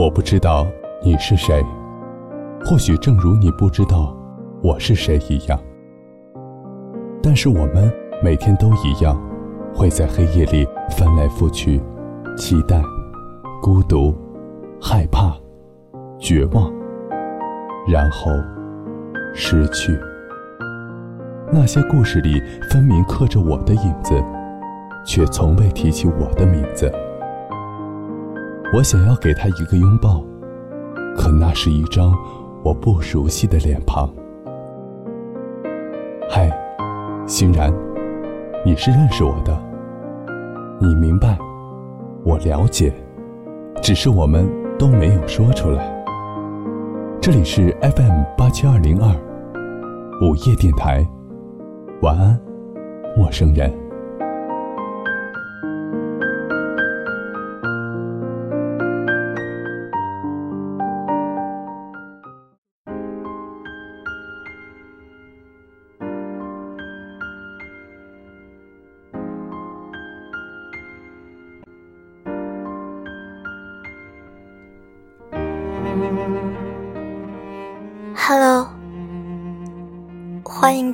我不知道你是谁，或许正如你不知道我是谁一样。但是我们每天都一样，会在黑夜里翻来覆去，期待、孤独、害怕、绝望，然后失去。那些故事里分明刻着我的影子，却从未提起我的名字。我想要给他一个拥抱，可那是一张我不熟悉的脸庞。嗨，欣然，你是认识我的，你明白，我了解，只是我们都没有说出来。这里是 FM 八七二零二午夜电台。晚安，陌生人。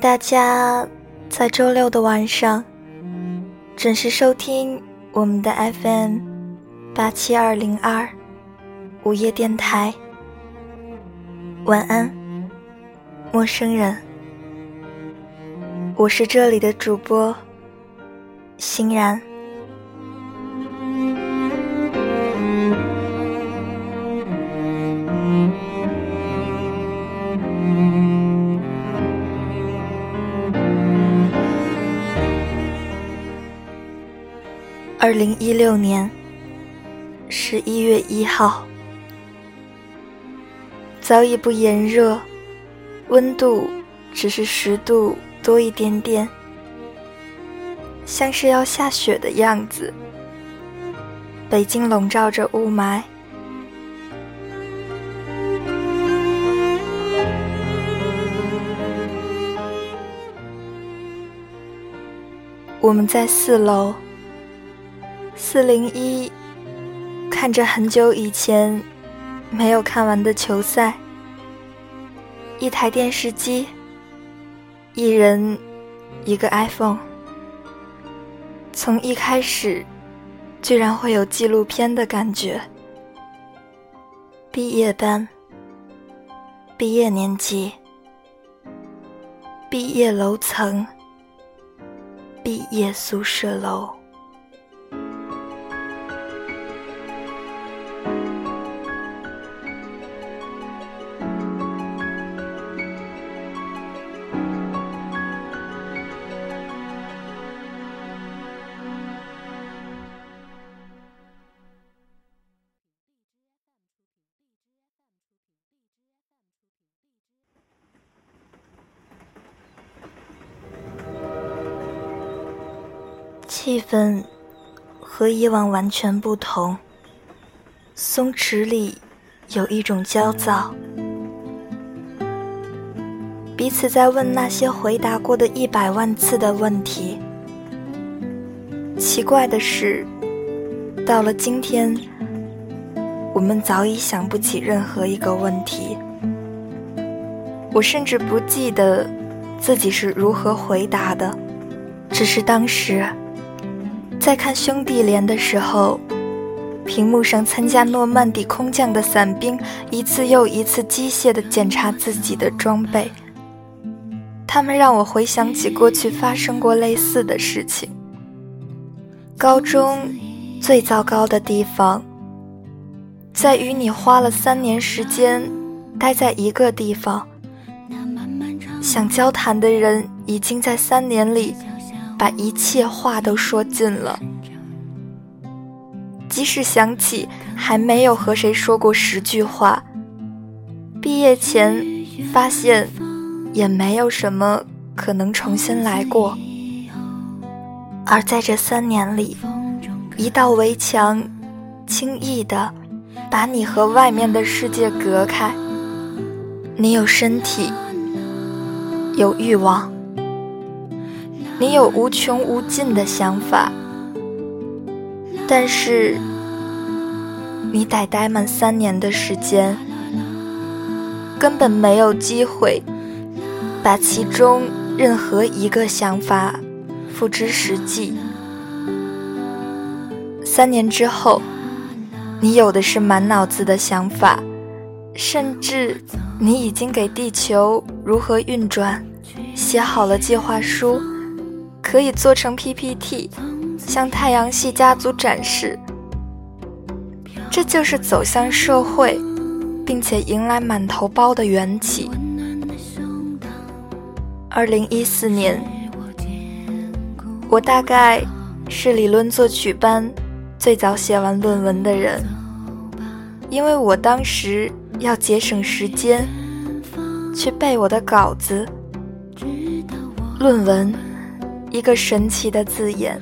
大家。在周六的晚上，准时收听我们的 FM 八七二零二午夜电台。晚安，陌生人。我是这里的主播，欣然。零一六年十一月一号，早已不炎热，温度只是十度多一点点，像是要下雪的样子。北京笼罩着雾霾，我们在四楼。四零一，看着很久以前没有看完的球赛，一台电视机，一人一个 iPhone。从一开始，居然会有纪录片的感觉。毕业班，毕业年级，毕业楼层，毕业宿舍楼。气氛和以往完全不同。松弛里有一种焦躁，彼此在问那些回答过的一百万次的问题。奇怪的是，到了今天，我们早已想不起任何一个问题。我甚至不记得自己是如何回答的，只是当时。在看兄弟连的时候，屏幕上参加诺曼底空降的伞兵一次又一次机械地检查自己的装备。他们让我回想起过去发生过类似的事情。高中最糟糕的地方，在于你花了三年时间待在一个地方，想交谈的人已经在三年里。把一切话都说尽了，即使想起还没有和谁说过十句话，毕业前发现也没有什么可能重新来过。而在这三年里，一道围墙轻易的把你和外面的世界隔开。你有身体，有欲望。你有无穷无尽的想法，但是你得待满三年的时间，根本没有机会把其中任何一个想法付之实际。三年之后，你有的是满脑子的想法，甚至你已经给地球如何运转写好了计划书，可以做成 PPT，向太阳系家族展示。这就是走向社会，并且迎来满头包的缘起。二零一四年，我大概是理论作曲班最早写完论文的人，因为我当时要节省时间去背我的稿子。论文，一个神奇的字眼，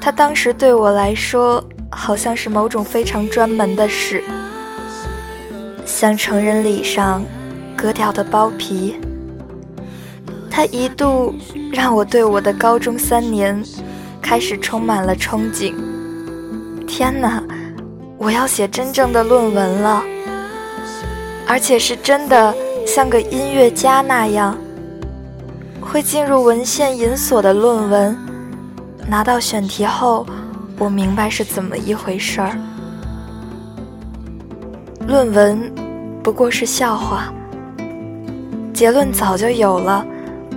它当时对我来说。好像是某种非常专门的事，像成人礼上割掉的包皮。它一度让我对我的高中三年开始充满了憧憬。天哪，我要写真正的论文了，而且是真的像个音乐家那样，会进入文献引锁的论文。拿到选题后。我明白是怎么一回事儿。论文不过是笑话，结论早就有了，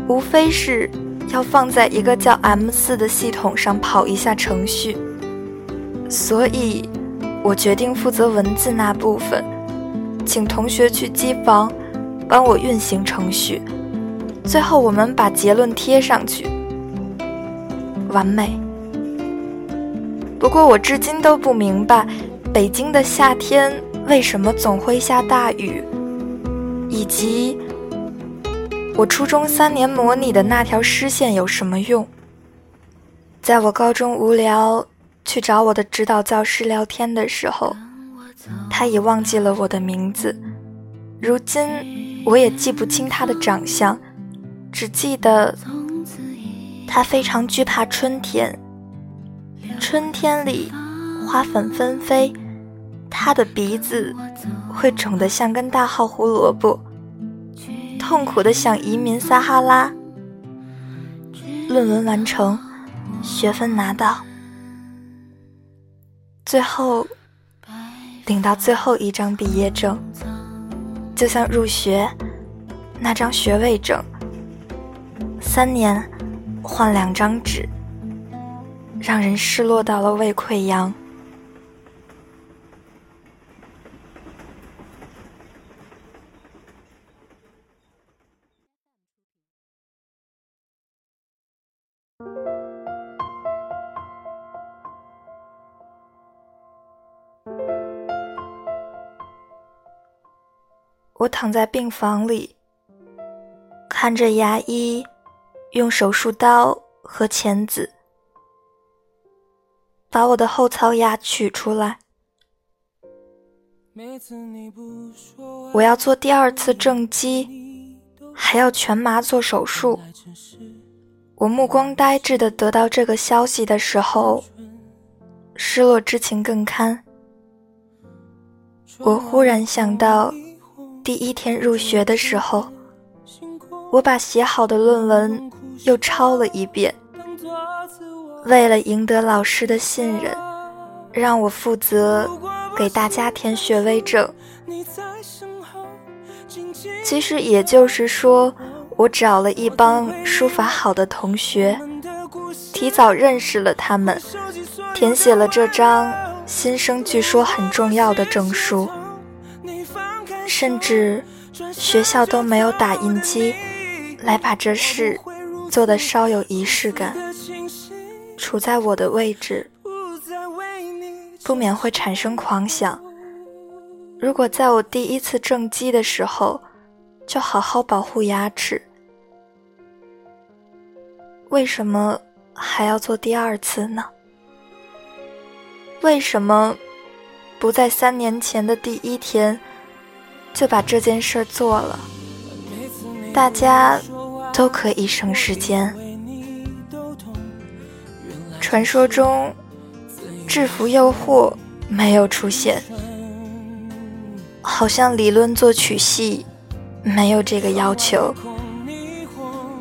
无非是要放在一个叫 M 四的系统上跑一下程序。所以，我决定负责文字那部分，请同学去机房帮我运行程序，最后我们把结论贴上去，完美。不过我至今都不明白，北京的夏天为什么总会下大雨，以及我初中三年模拟的那条湿线有什么用。在我高中无聊去找我的指导教师聊天的时候，他已忘记了我的名字。如今我也记不清他的长相，只记得他非常惧怕春天。春天里，花粉纷飞，他的鼻子会肿得像根大号胡萝卜，痛苦的想移民撒哈拉。论文完成，学分拿到，最后领到最后一张毕业证，就像入学那张学位证，三年换两张纸。让人失落到了胃溃疡。我躺在病房里，看着牙医用手术刀和钳子。把我的后槽牙取出来，我要做第二次正畸，还要全麻做手术。我目光呆滞的得到这个消息的时候，失落之情更堪。我忽然想到，第一天入学的时候，我把写好的论文又抄了一遍。为了赢得老师的信任，让我负责给大家填学位证。其实也就是说，我找了一帮书法好的同学，提早认识了他们，填写了这张新生据说很重要的证书。甚至学校都没有打印机来把这事做的稍有仪式感。处在我的位置，不免会产生狂想。如果在我第一次正畸的时候，就好好保护牙齿，为什么还要做第二次呢？为什么不在三年前的第一天就把这件事做了？大家都可以省时间。传说中，制服诱惑没有出现，好像理论作曲系没有这个要求。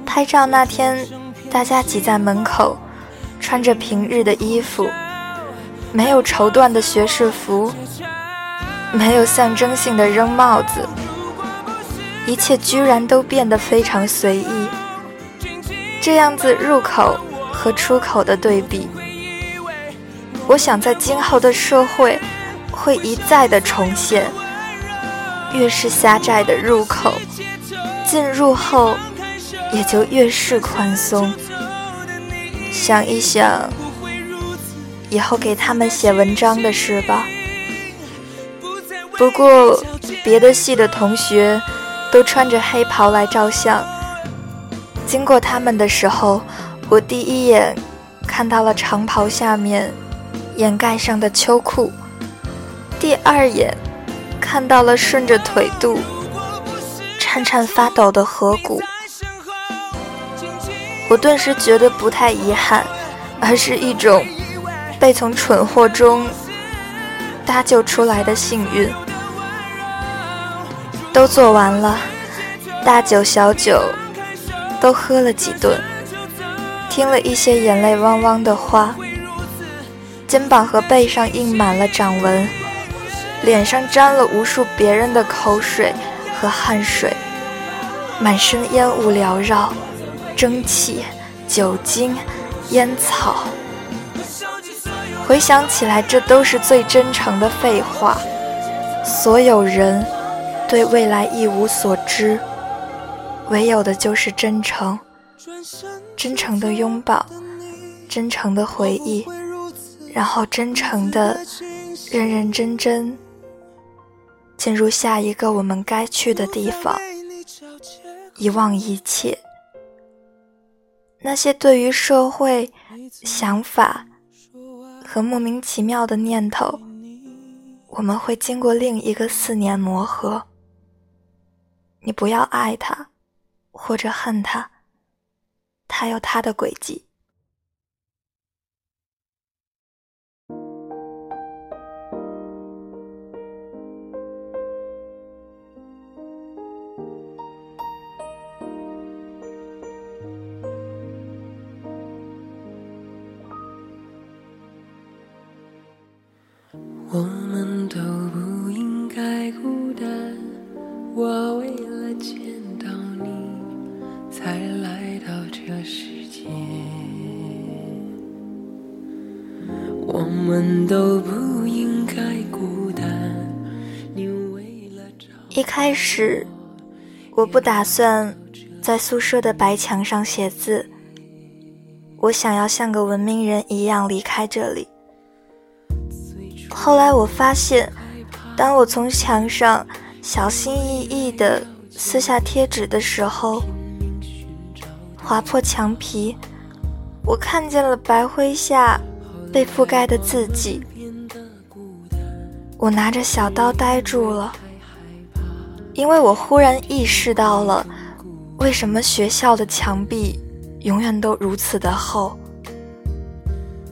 拍照那天，大家挤在门口，穿着平日的衣服，没有绸缎的学士服，没有象征性的扔帽子，一切居然都变得非常随意。这样子入口和出口的对比。我想在今后的社会，会一再的重现。越是狭窄的入口，进入后也就越是宽松。想一想，以后给他们写文章的事吧。不过，别的系的同学都穿着黑袍来照相。经过他们的时候，我第一眼看到了长袍下面。掩盖上的秋裤，第二眼看到了顺着腿肚颤颤发抖的颌骨，我顿时觉得不太遗憾，而是一种被从蠢货中搭救出来的幸运。都做完了，大酒小酒都喝了几顿，听了一些眼泪汪汪的话。肩膀和背上印满了掌纹，脸上沾了无数别人的口水和汗水，满身烟雾缭绕，蒸汽、酒精、烟草。回想起来，这都是最真诚的废话。所有人对未来一无所知，唯有的就是真诚，真诚的拥抱，真诚的回忆。然后真诚的、认认真真进入下一个我们该去的地方，遗忘一切那些对于社会想法和莫名其妙的念头，我们会经过另一个四年磨合。你不要爱他，或者恨他，他有他的轨迹。我们都不应该孤单。你为了找一开始，我不打算在宿舍的白墙上写字。我想要像个文明人一样离开这里。后来我发现，当我从墙上小心翼翼地撕下贴纸的时候，划破墙皮，我看见了白灰下被覆盖的字迹。我拿着小刀呆住了，因为我忽然意识到了，为什么学校的墙壁永远都如此的厚，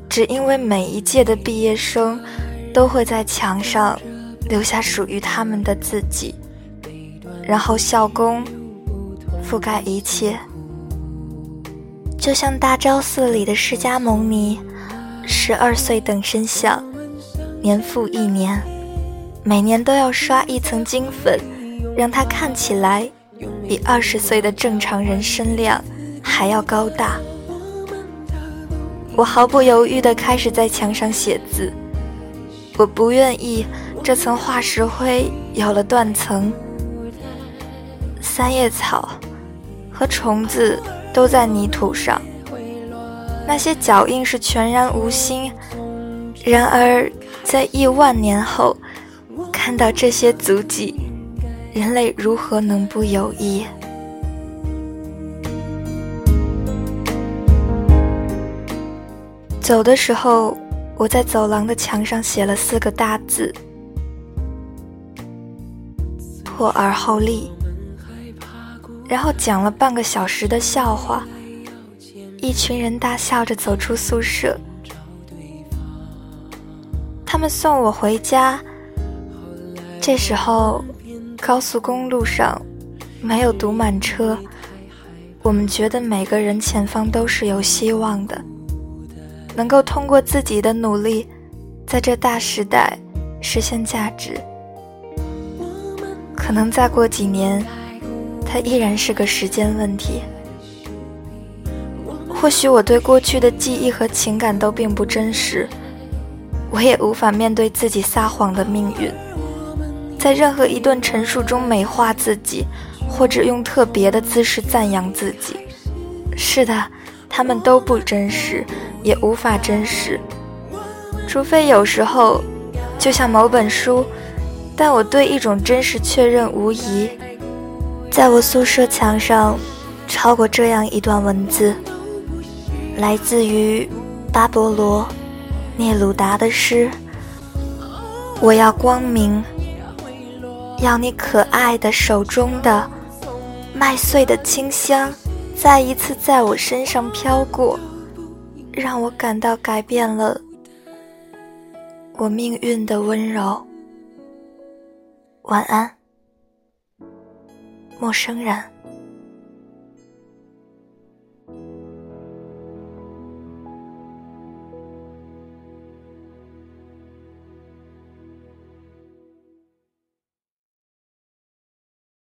只因为每一届的毕业生。都会在墙上留下属于他们的字迹，然后校工覆盖一切，就像大昭寺里的释迦牟尼，十二岁等身像，年复一年，每年都要刷一层金粉，让它看起来比二十岁的正常人身量还要高大。我毫不犹豫地开始在墙上写字。我不愿意这层化石灰有了断层，三叶草和虫子都在泥土上，那些脚印是全然无心。然而，在亿万年后看到这些足迹，人类如何能不有意？走的时候。我在走廊的墙上写了四个大字：“破而后立。”然后讲了半个小时的笑话，一群人大笑着走出宿舍。他们送我回家。这时候，高速公路上没有堵满车，我们觉得每个人前方都是有希望的，能够通过自己的努力，在这大时代实现价值。可能再过几年，它依然是个时间问题。或许我对过去的记忆和情感都并不真实，我也无法面对自己撒谎的命运，在任何一段陈述中美化自己，或者用特别的姿势赞扬自己。是的，他们都不真实，也无法真实，除非有时候，就像某本书，但我对一种真实确认无疑。在我宿舍墙上，抄过这样一段文字。来自于巴勃罗·聂鲁达的诗：“我要光明，要你可爱的手中的麦穗的清香，再一次在我身上飘过，让我感到改变了我命运的温柔。”晚安，陌生人。